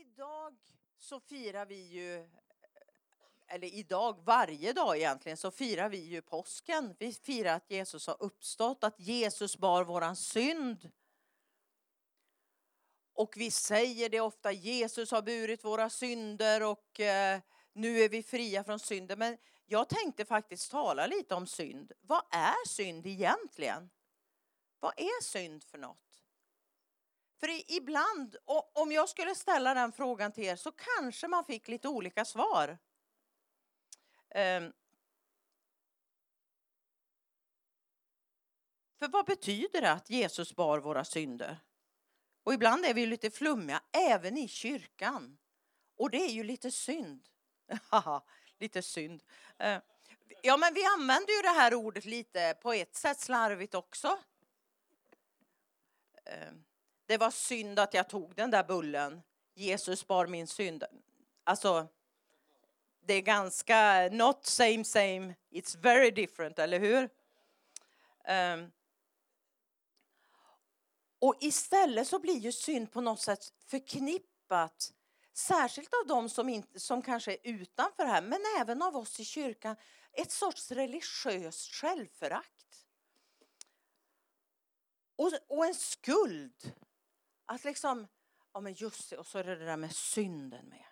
Idag så firar vi ju, eller idag, varje dag egentligen, så firar vi ju påsken. Vi firar att Jesus har uppstått, att Jesus bar våran synd. Och vi säger det ofta, Jesus har burit våra synder och eh, nu är vi fria från synden. Men jag tänkte faktiskt tala lite om synd. Vad är synd egentligen? Vad är synd för något? För ibland, om jag skulle ställa den frågan till er så kanske man fick lite olika svar. Ehm. För vad betyder det att Jesus bar våra synder? Och ibland är vi lite flummiga, även i kyrkan. Och det är ju lite synd. lite synd. Ehm. Ja, men vi använder ju det här ordet lite på ett sätt slarvigt också. Ehm. Det var synd att jag tog den där bullen. Jesus bar min synd. Alltså, det är ganska not same same, it's very different, eller hur? Um, och istället så blir ju synd på något sätt förknippat, särskilt av de som, inte, som kanske är utanför här, men även av oss i kyrkan, ett sorts religiöst självförakt. Och, och en skuld att liksom, ja men just det, och så är det det där med synden med.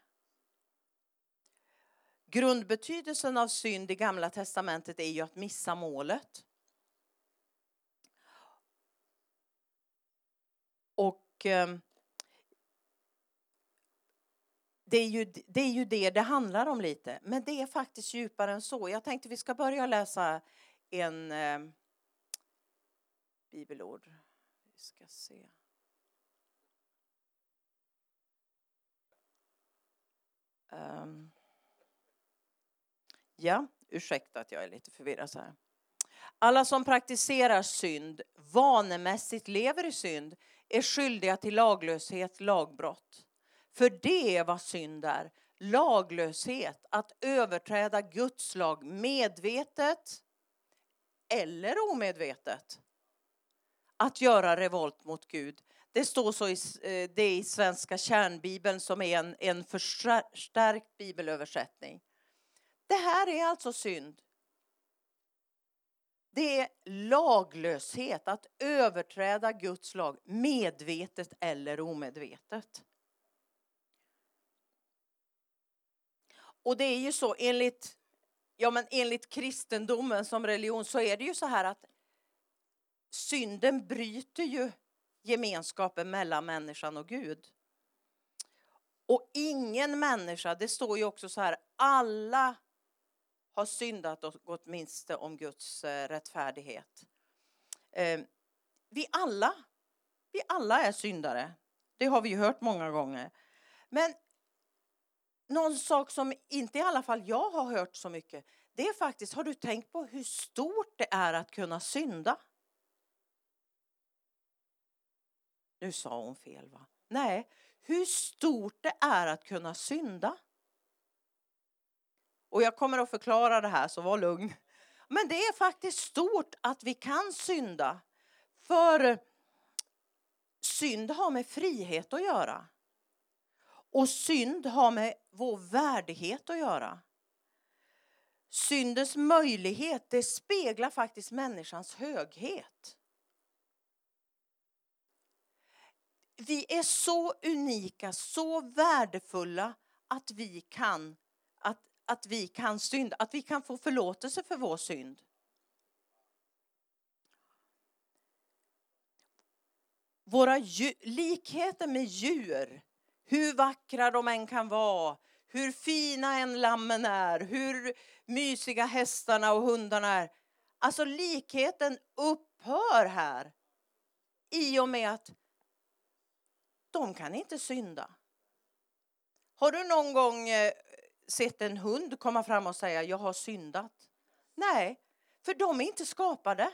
Grundbetydelsen av synd i Gamla Testamentet är ju att missa målet. Och eh, det, är ju, det är ju det det handlar om lite. Men det är faktiskt djupare än så. Jag tänkte vi ska börja läsa en eh, bibelord. Vi ska se. Um, ja, ursäkta att jag är lite förvirrad så här. Alla som praktiserar synd, vanemässigt lever i synd, är skyldiga till laglöshet, lagbrott. För det är vad synd är. Laglöshet, att överträda Guds lag medvetet eller omedvetet. Att göra revolt mot Gud. Det står så i, eh, det i Svenska kärnbibeln som är en, en förstärkt bibelöversättning. Det här är alltså synd. Det är laglöshet, att överträda Guds lag medvetet eller omedvetet. Och det är ju så enligt, ja men enligt kristendomen som religion så är det ju så här att synden bryter ju gemenskapen mellan människan och Gud. Och ingen människa, det står ju också så här, alla har syndat och gått minste om Guds eh, rättfärdighet. Ehm, vi alla, vi alla är syndare. Det har vi ju hört många gånger. Men någon sak som inte i alla fall jag har hört så mycket, det är faktiskt, har du tänkt på hur stort det är att kunna synda? Nu sa hon fel va? Nej, hur stort det är att kunna synda. Och jag kommer att förklara det här, så var lugn. Men det är faktiskt stort att vi kan synda. För eh, synd har med frihet att göra. Och synd har med vår värdighet att göra. Syndens möjlighet, det speglar faktiskt människans höghet. Vi är så unika, så värdefulla att vi kan, att, att vi kan synda, att vi kan få förlåtelse för vår synd. Våra likheter med djur, hur vackra de än kan vara, hur fina än lammen är, hur mysiga hästarna och hundarna är. Alltså likheten upphör här i och med att de kan inte synda. Har du någon gång eh, sett en hund komma fram och säga jag har syndat? Nej, för de är inte skapade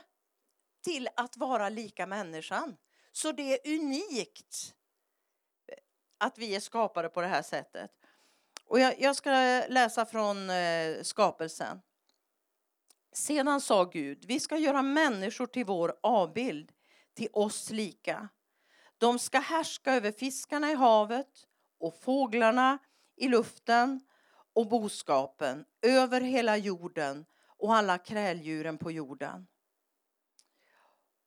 till att vara lika människan. Så det är unikt eh, att vi är skapade på det här sättet. Och jag, jag ska läsa från eh, skapelsen. Sedan sa Gud, vi ska göra människor till vår avbild, till oss lika. De ska härska över fiskarna i havet och fåglarna i luften och boskapen över hela jorden och alla kräldjuren på jorden.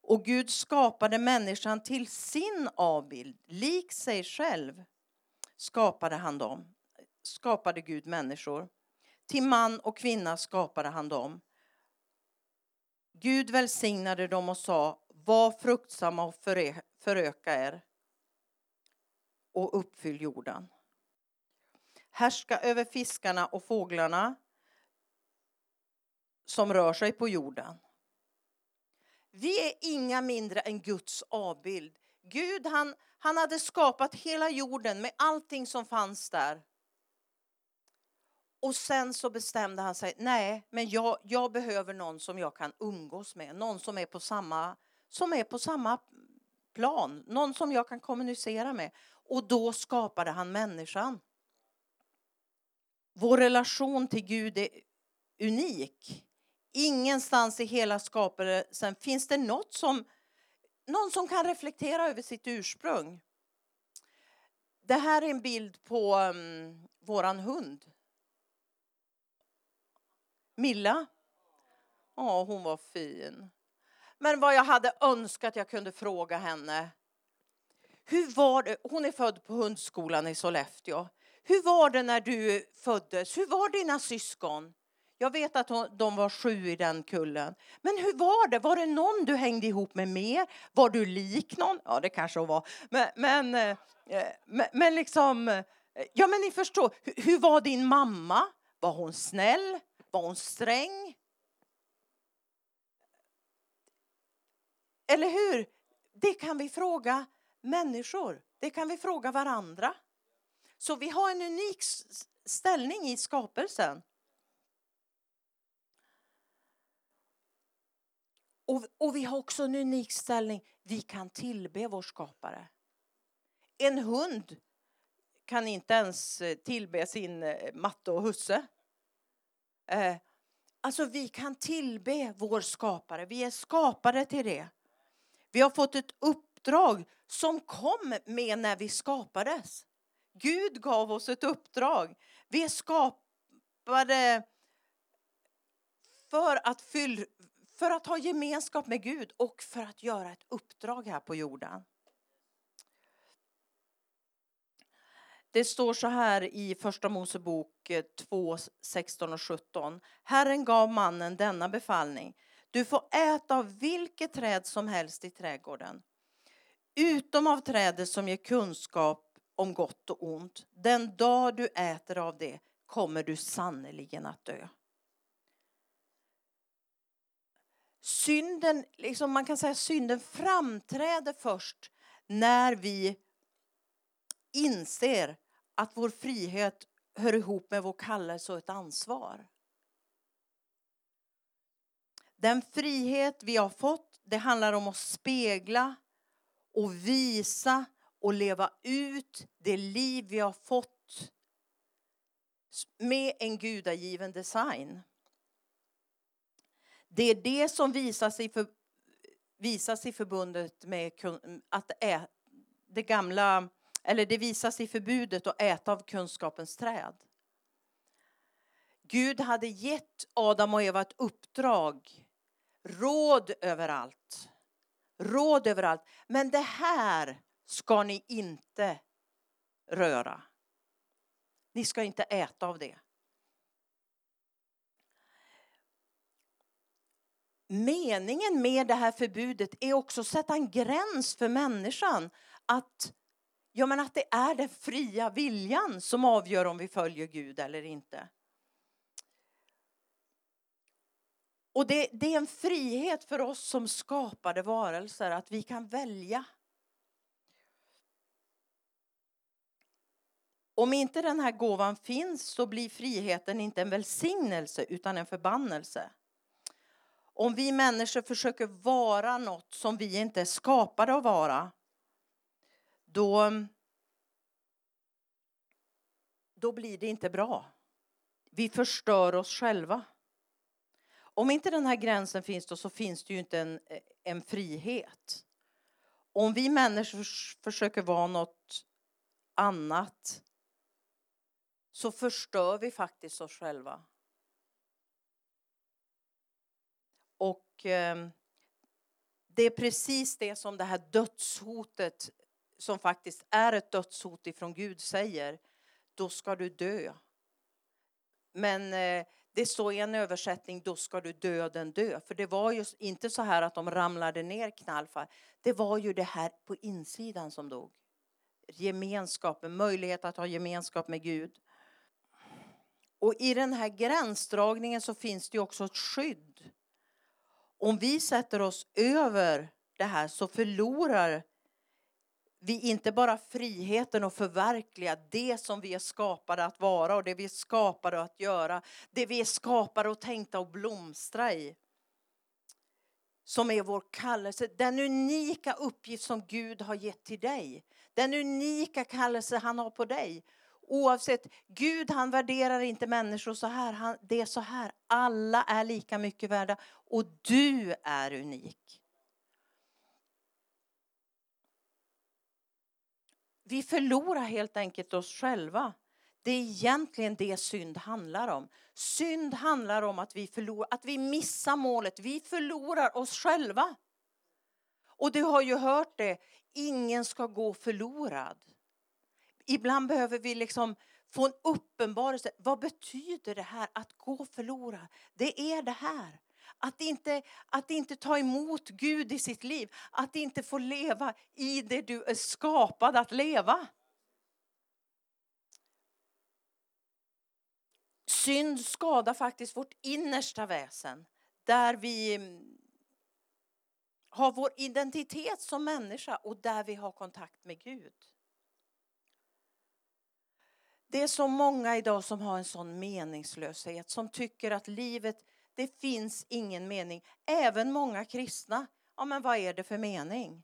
Och Gud skapade människan till sin avbild, lik sig själv skapade han dem. Skapade Gud människor. Till man och kvinna skapade han dem. Gud välsignade dem och sa, var fruktsamma och föröka er och uppfyll jorden. Härska över fiskarna och fåglarna som rör sig på jorden. Vi är inga mindre än Guds avbild. Gud han, han hade skapat hela jorden med allting som fanns där. Och sen så bestämde han sig, nej, men jag, jag behöver någon som jag kan umgås med. Någon som är på samma, som är på samma plan. Någon som jag kan kommunicera med. Och då skapade han människan. Vår relation till Gud är unik. Ingenstans i hela skapelsen finns det något som, någon som kan reflektera över sitt ursprung. Det här är en bild på um, våran hund. Milla. Ja, hon var fin. Men vad jag hade önskat jag kunde fråga henne. Hur var det? Hon är född på hundskolan i Sollefteå. Hur var det när du föddes? Hur var dina syskon? Jag vet att hon, de var sju i den kullen. Men hur var det? Var det någon du hängde ihop med mer? Var du lik någon? Ja, det kanske hon var. Men, men, eh, men, men liksom... Ja, men ni förstår. Hur, hur var din mamma? Var hon snäll? Var hon sträng? Eller hur? Det kan vi fråga människor. Det kan vi fråga varandra. Så vi har en unik ställning i skapelsen. Och, och, vi har också en unik ställning. Vi kan tillbe vår skapare. En hund kan inte ens eh, tillbe sin eh, matte och husse. Eh, alltså vi kan tillbe vår skapare. Vi är skapade till det. Vi har fått ett uppdrag som kom med när vi skapades. Gud gav oss ett uppdrag. Vi är skapade för att, fyll, för att ha gemenskap med Gud och för att göra ett uppdrag här på jorden. Det står så här i Första Mosebok eh, 2, 16 och 17. Herren gav mannen denna befallning. Du får äta av vilket träd som helst i trädgården. Utom av trädet som ger kunskap om gott och ont. Den dag du äter av det kommer du sannerligen att dö. Synden, liksom man kan säga synden framträder först när vi inser att vår frihet hör ihop med vår kallelse och ett ansvar. Den frihet vi har fått, det handlar om att spegla och visa och leva ut det liv vi har fått med en gudagiven design. Det är det som visas i, för, visas i förbundet med att ä, det gamla, eller det visas i förbudet att äta av kunskapens träd. Gud hade gett Adam och Eva ett uppdrag råd överallt. Råd överallt. Men det här ska ni inte röra. Ni ska inte äta av det. Meningen med det här förbudet är också att sätta en gräns för människan. Att, ja, men att det är den fria viljan som avgör om vi följer Gud eller inte. Och det, det, är en frihet för oss som skapade varelser att vi kan välja. Om inte den här gåvan finns så blir friheten inte en välsignelse utan en förbannelse. Om vi människor försöker vara något som vi inte är skapade att vara då, då blir det inte bra. Vi förstör oss själva. Om inte den här gränsen finns då, så finns det ju inte en, en frihet. Om vi människor försöker vara något annat så förstör vi faktiskt oss själva. Och eh, det är precis det som det här dödshotet, som faktiskt är ett dödshot ifrån Gud, säger. Då ska du dö. Men eh, det står i en översättning, då ska du döden dö. För det var ju inte så här att de ramlade ner knallfall. Det var ju det här på insidan som dog. Gemenskapen, möjlighet att ha gemenskap med Gud. Och i den här gränsdragningen så finns det också ett skydd. Om vi sätter oss över det här så förlorar vi inte bara friheten att förverkliga det som vi är skapade att vara och det vi är skapade att göra. Det vi är skapade och tänkta att blomstra i. Som är vår kallelse, den unika uppgift som Gud har gett till dig. Den unika kallelse han har på dig. Oavsett, Gud han värderar inte människor så här. Han, det är så här, alla är lika mycket värda och du är unik. Vi förlorar helt enkelt oss själva. Det är egentligen det synd handlar om. Synd handlar om att vi, förlorar, att vi missar målet. Vi förlorar oss själva. Och du har ju hört det, ingen ska gå förlorad. Ibland behöver vi liksom få en uppenbarelse. Vad betyder det här att gå förlorad? Det är det här. Att inte, att inte ta emot Gud i sitt liv. Att inte få leva i det du är skapad att leva. Synd skadar faktiskt vårt innersta väsen. Där vi mm, har vår identitet som människa och där vi har kontakt med Gud. Det är så många idag som har en sån meningslöshet, som tycker att livet det finns ingen mening. Även många kristna. Ja, men vad är det för mening?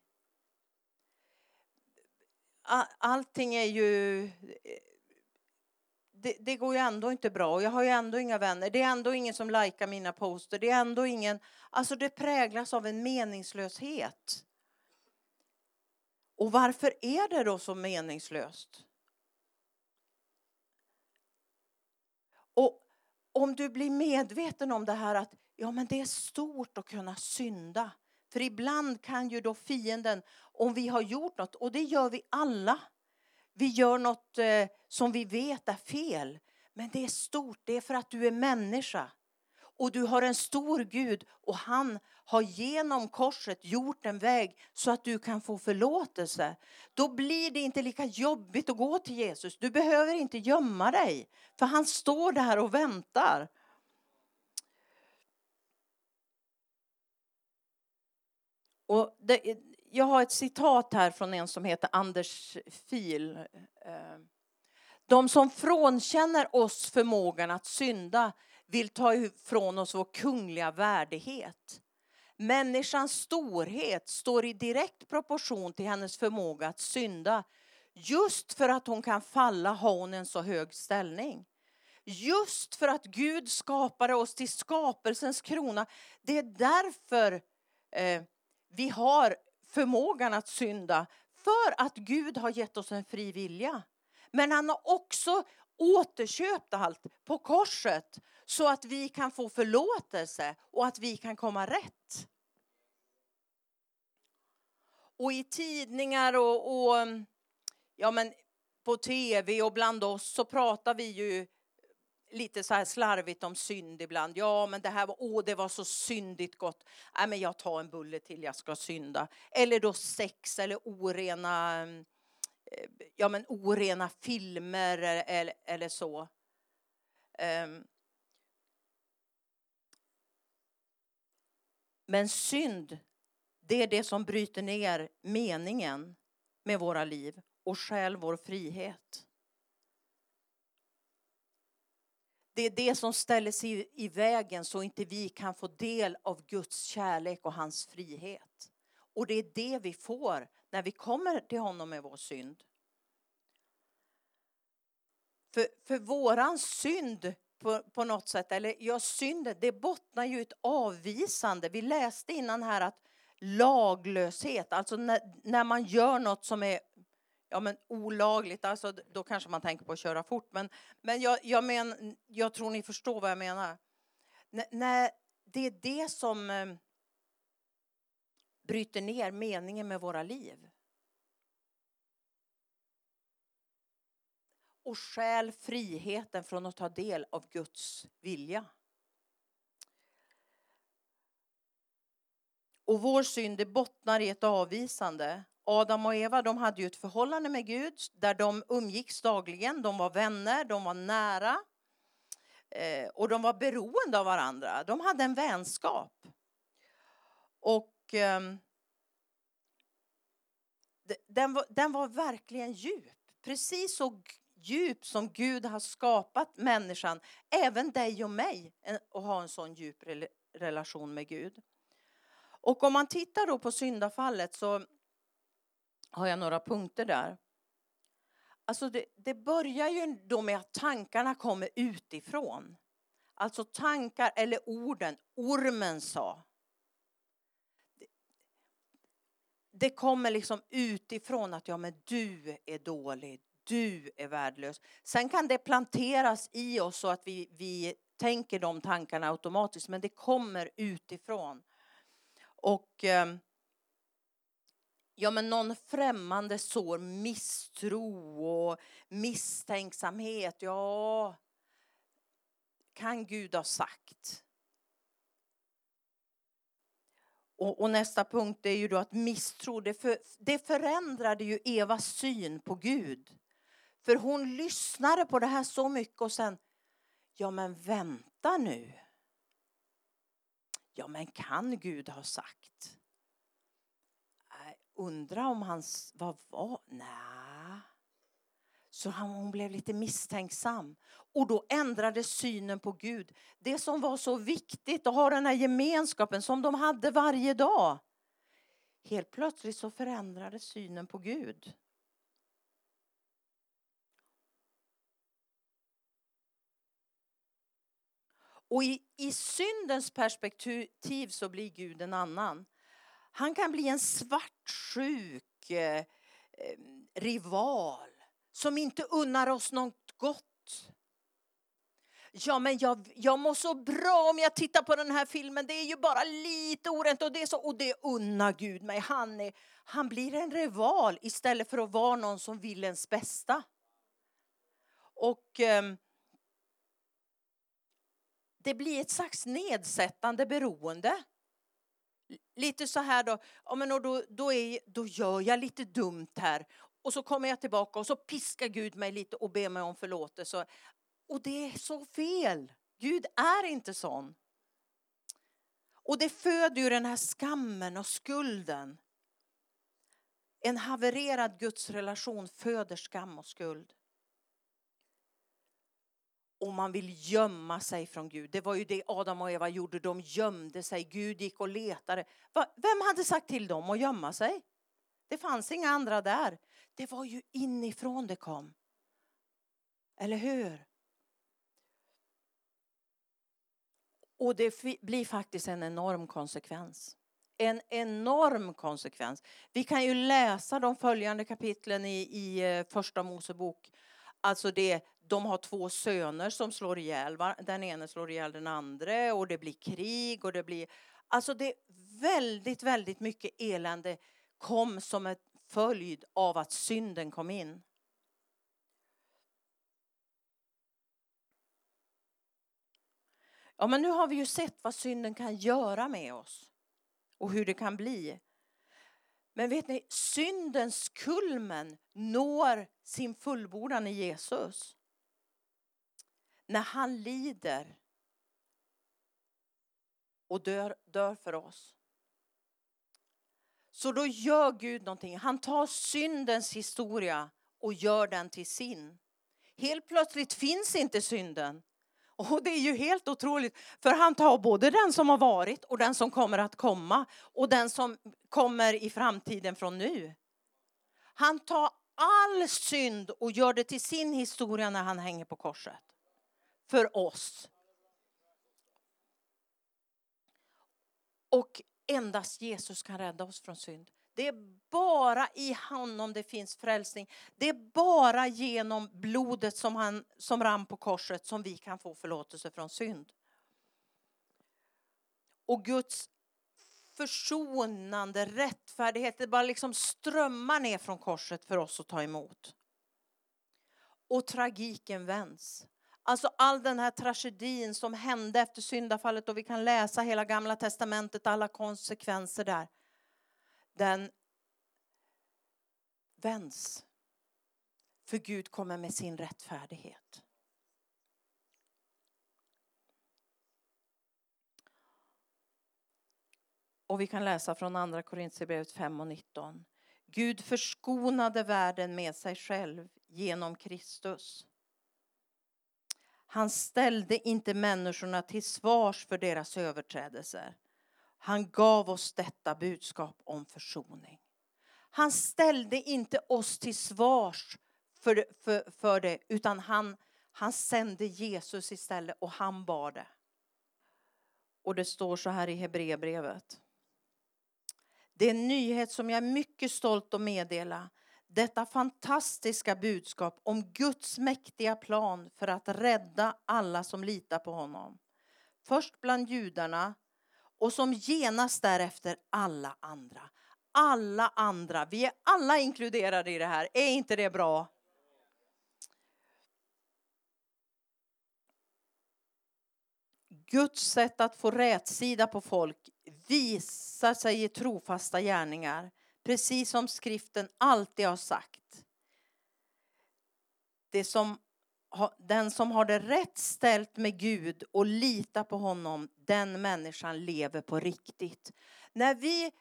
Allting är ju... Eh, det, det, går ju ändå inte bra jag har ju ändå inga vänner. Det är ändå ingen som likar mina poster. Det är ändå ingen... Alltså det präglas av en meningslöshet. Och varför är det då så meningslöst? Och om du blir medveten om det här att ja, men det är stort att kunna synda. För ibland kan ju då fienden, om vi har gjort något, och det gör vi alla. Vi gör något eh, som vi vet är fel. Men det är stort, det är för att du är människa. Och du har en stor Gud och han har genom korset gjort en väg så att du kan få förlåtelse. Då blir det inte lika jobbigt att gå till Jesus. Du behöver inte gömma dig, för han står där och väntar. Och det, jag har ett citat här från en som heter Anders Fil. Eh, de som frånkänner oss förmågan att synda vill ta ifrån oss vår kungliga värdighet. Människans storhet står i direkt proportion till hennes förmåga att synda. Just för att hon kan falla har hon en så hög ställning. Just för att Gud skapade oss till skapelsens krona. Det är därför eh, vi har förmågan att synda. För att Gud har gett oss en fri vilja. Men han har också återköpt allt på korset så att vi kan få förlåtelse och att vi kan komma rätt. Och i tidningar och, och ja men på tv och bland oss så pratar vi ju lite så här slarvigt om synd ibland. Ja, men det här var, åh, det var så syndigt gott. Nej, men jag tar en bulle till jag ska synda. Eller då sex eller orena, eh, ja men orena filmer eller, eller så. Um, Men synd, det är det som bryter ner meningen med våra liv och stjäl vår frihet. Det är det som ställer sig i vägen så inte vi kan få del av Guds kärlek och hans frihet. Och det är det vi får när vi kommer till honom med vår synd. För, för våran synd på, på något sätt, eller ja, synden, det bottnar ju i ett avvisande. Vi läste innan här att laglöshet, alltså när, när man gör något som är Ja men olagligt, alltså, då kanske man tänker på att köra fort. Men, men jag, jag, men, jag tror ni förstår vad jag menar. N när det är det som eh, bryter ner meningen med våra liv. Och stjäl friheten från att ta del av Guds vilja. Och vår synd bottnar i ett avvisande. Adam och Eva de hade ju ett förhållande med Gud där de umgicks dagligen. De var vänner, de var nära. Eh, och de var beroende av varandra. De hade en vänskap. Och eh, den, var, den var verkligen djup. Precis så djup som Gud har skapat människan, även dig och mig, att ha en sån djup relation med Gud. Och om man tittar då på syndafallet så har jag några punkter där. Alltså det, det börjar ju då med att tankarna kommer utifrån. Alltså tankar eller orden, ormen sa. Det, det kommer liksom utifrån att ja men du är dålig, du är värdelös. Sen kan det planteras i oss så att vi, vi tänker de tankarna automatiskt men det kommer utifrån. Och ehm, ja, men någon främmande sår misstro och misstänksamhet. Ja, kan Gud ha sagt. Och, och, nästa punkt är ju då att misstro, det, för, det förändrade ju Evas syn på Gud. För hon lyssnade på det här så mycket och sen, ja men vänta nu. Ja, men kan Gud ha sagt? Äh, undra om hans, vad var, nej. Så hon blev lite misstänksam. Och då ändrades synen på Gud. Det som var så viktigt att ha den här gemenskapen som de hade varje dag. Helt plötsligt så förändrades synen på Gud. Och i, i syndens perspektiv så blir Gud en annan. Han kan bli en svartsjuk eh, eh rival som inte unnar oss något gott. Ja, men jag, jag mår så bra om jag tittar på den här filmen. Det är ju bara lite orent och det är så och det unnar Gud mig. Han, är, han blir en rival istället för att vara någon som vill ens bästa. Och eh, det blir ett slags nedsättande beroende. Lite så här då, ja, men då, då, är, då gör jag lite dumt här och så kommer jag tillbaka och så piskar Gud mig lite och ber mig om förlåtelse. Och det är så fel. Gud är inte sån. Och det föder ju den här skammen och skulden. En havererad gudsrelation föder skam och skuld och man vill gömma sig från Gud. Det var ju det Adam och Eva gjorde. De gömde sig. Gud gick och letade. Vem hade sagt till dem att gömma sig? Det fanns inga andra där. Det var ju inifrån det kom. Eller hur? Och det blir faktiskt en enorm konsekvens. En enorm konsekvens. Vi kan ju läsa de följande kapitlen i, i eh, Första Mosebok. Alltså det de har två söner som slår ihjäl Den ene slår ihjäl den andra och det blir krig och det blir... Alltså det är väldigt, väldigt mycket elände kom som ett följd av att synden kom in. Ja, men nu har vi ju sett vad synden kan göra med oss och hur det kan bli. Men vet ni, syndens kulmen når sin fullbordan i Jesus när han lider och dör, dör för oss. Så då gör Gud någonting. Han tar syndens historia och gör den till sin. Helt plötsligt finns inte synden. Och det är ju helt otroligt, för han tar både den som har varit och den som kommer att komma och den som kommer i framtiden från nu. Han tar all synd och gör det till sin historia när han hänger på korset för oss. Och endast Jesus kan rädda oss från synd. Det är bara i honom det finns frälsning. Det är bara genom blodet som, han, som rann på korset som vi kan få förlåtelse från synd. Och Guds försonande rättfärdighet, det bara liksom strömmar ner från korset för oss att ta emot. Och tragiken vänds. Alltså all den här tragedin som hände efter syndafallet och vi kan läsa hela gamla testamentet, alla konsekvenser där. Den vänds. För Gud kommer med sin rättfärdighet. Och vi kan läsa från andra Korintierbrevet 5 och 19. Gud förskonade världen med sig själv genom Kristus. Han ställde inte människorna till svars för deras överträdelser. Han gav oss detta budskap om försoning. Han ställde inte oss till svars för, för, för det, utan han, han sände Jesus istället och han bar det. Och det står så här i Hebreerbrevet. Det är en nyhet som jag är mycket stolt att meddela. Detta fantastiska budskap om Guds mäktiga plan för att rädda alla som litar på honom. Först bland judarna och som genast därefter alla andra. Alla andra. Vi är alla inkluderade i det här. Är inte det bra? Guds sätt att få rätsida på folk visar sig i trofasta gärningar, precis som skriften alltid har sagt. Det som, den som har det rätt ställt med Gud och litar på honom, den människan lever på riktigt. När vi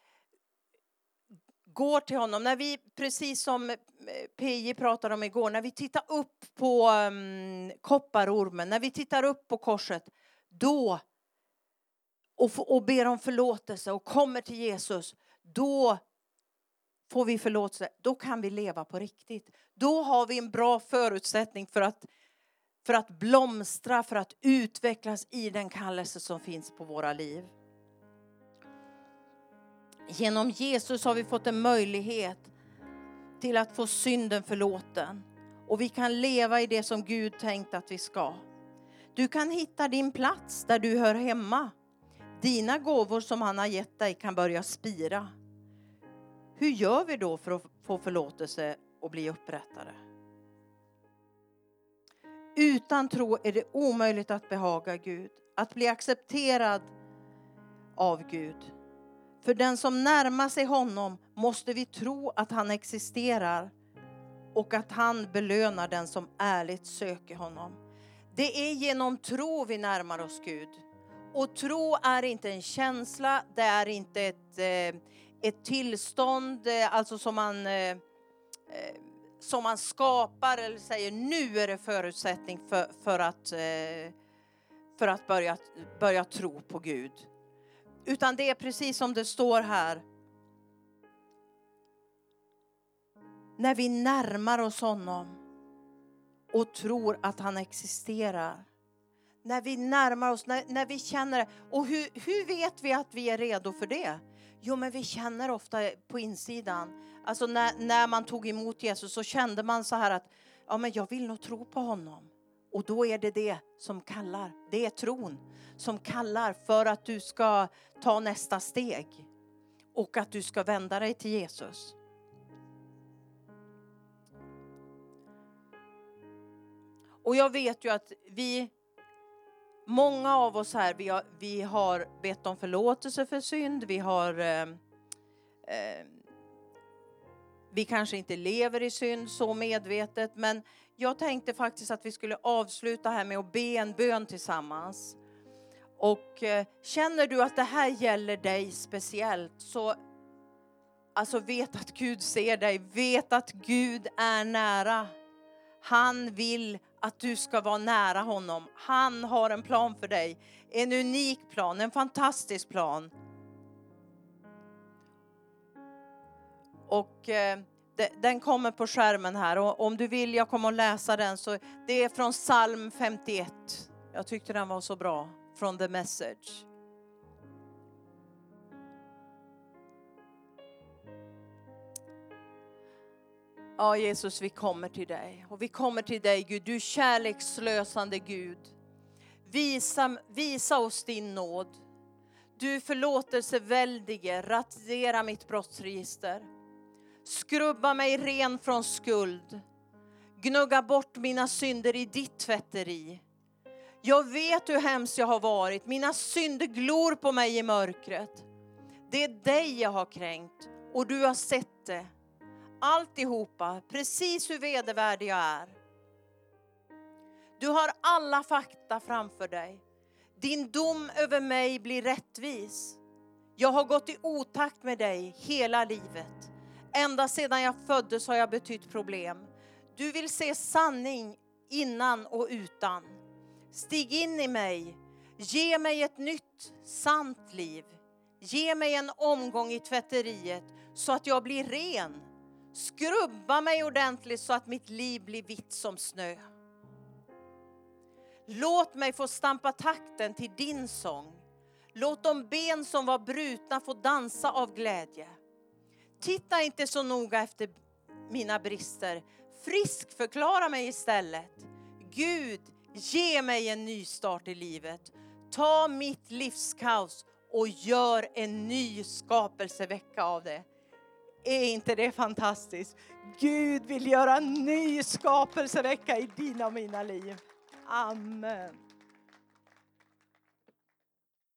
går till honom, när vi, precis som eh, PJ pratade om igår, när vi tittar upp på um, kopparormen, när vi tittar upp på korset, då och, och ber om förlåtelse och kommer till Jesus, då får vi förlåtelse. Då kan vi leva på riktigt. Då har vi en bra förutsättning för att, för att blomstra, för att utvecklas i den kallelse som finns på våra liv. Genom Jesus har vi fått en möjlighet till att få synden förlåten. Och vi kan leva i det som Gud tänkt att vi ska. Du kan hitta din plats där du hör hemma. Dina gåvor som han har gett dig kan börja spira. Hur gör vi då för att få förlåtelse och bli upprättade? Utan tro är det omöjligt att behaga Gud, att bli accepterad av Gud. För den som närmar sig honom måste vi tro att han existerar och att han belönar den som ärligt söker honom. Det är genom tro vi närmar oss Gud. Och tro är inte en känsla, det är inte ett, eh, ett tillstånd eh, alltså som man, eh, eh, som man skapar eller säger nu är det förutsättning för, för att, för att börja, börja tro på Gud. Utan det är precis som det står här. När vi närmar oss honom och tror att han existerar. När vi närmar oss, när, när vi känner det. Och hur, hur vet vi att vi är redo för det? Jo, men vi känner ofta på insidan. Alltså när, när man tog emot Jesus så kände man så här att ja, men jag vill nog tro på honom. Och då är det det som kallar. Det är tron som kallar för att du ska ta nästa steg och att du ska vända dig till Jesus. Och jag vet ju att vi, många av oss här, vi har, vi har bett om förlåtelse för synd. Vi har eh, eh, vi kanske inte lever i synd så medvetet, men jag tänkte faktiskt att vi skulle avsluta här med att be en bön tillsammans. Och eh, känner du att det här gäller dig speciellt så alltså vet att Gud ser dig, vet att Gud är nära. Han vill att du ska vara nära honom. Han har en plan för dig. En unik plan, en fantastisk plan. Och eh, den kommer på skärmen här och om du vill, jag kommer att läsa den. Så det är från psalm 51. Jag tyckte den var så bra, från the message. Ja, Jesus, vi kommer till dig. Och vi kommer till dig, Gud. Du kärlekslösande Gud. Visa, visa oss din nåd. Du förlåtelse väldige, radera mitt brottsregister. Skrubba mig ren från skuld. Gnugga bort mina synder i ditt tvätteri. Jag vet hur hemskt jag har varit. Mina synder glor på mig i mörkret. Det är dig jag har kränkt och du har sett det. Alltihopa, precis hur vedervärdig jag är. Du har alla fakta framför dig. Din dom över mig blir rättvis. Jag har gått i otakt med dig hela livet. Ända sedan jag föddes har jag betytt problem. Du vill se sanning innan och utan. Stig in i mig. Ge mig ett nytt, sant liv. Ge mig en omgång i tvätteriet så att jag blir ren. Skrubba mig ordentligt så att mitt liv blir vitt som snö. Låt mig få stampa takten till din sång. Låt de ben som var brutna få dansa av glädje. Titta inte så noga efter mina brister. Frisk förklara mig istället. Gud, ge mig en ny start i livet. Ta mitt livskaos och gör en ny skapelsevecka av det. Är inte det fantastiskt? Gud vill göra en ny skapelsevecka i dina och mina liv. Amen.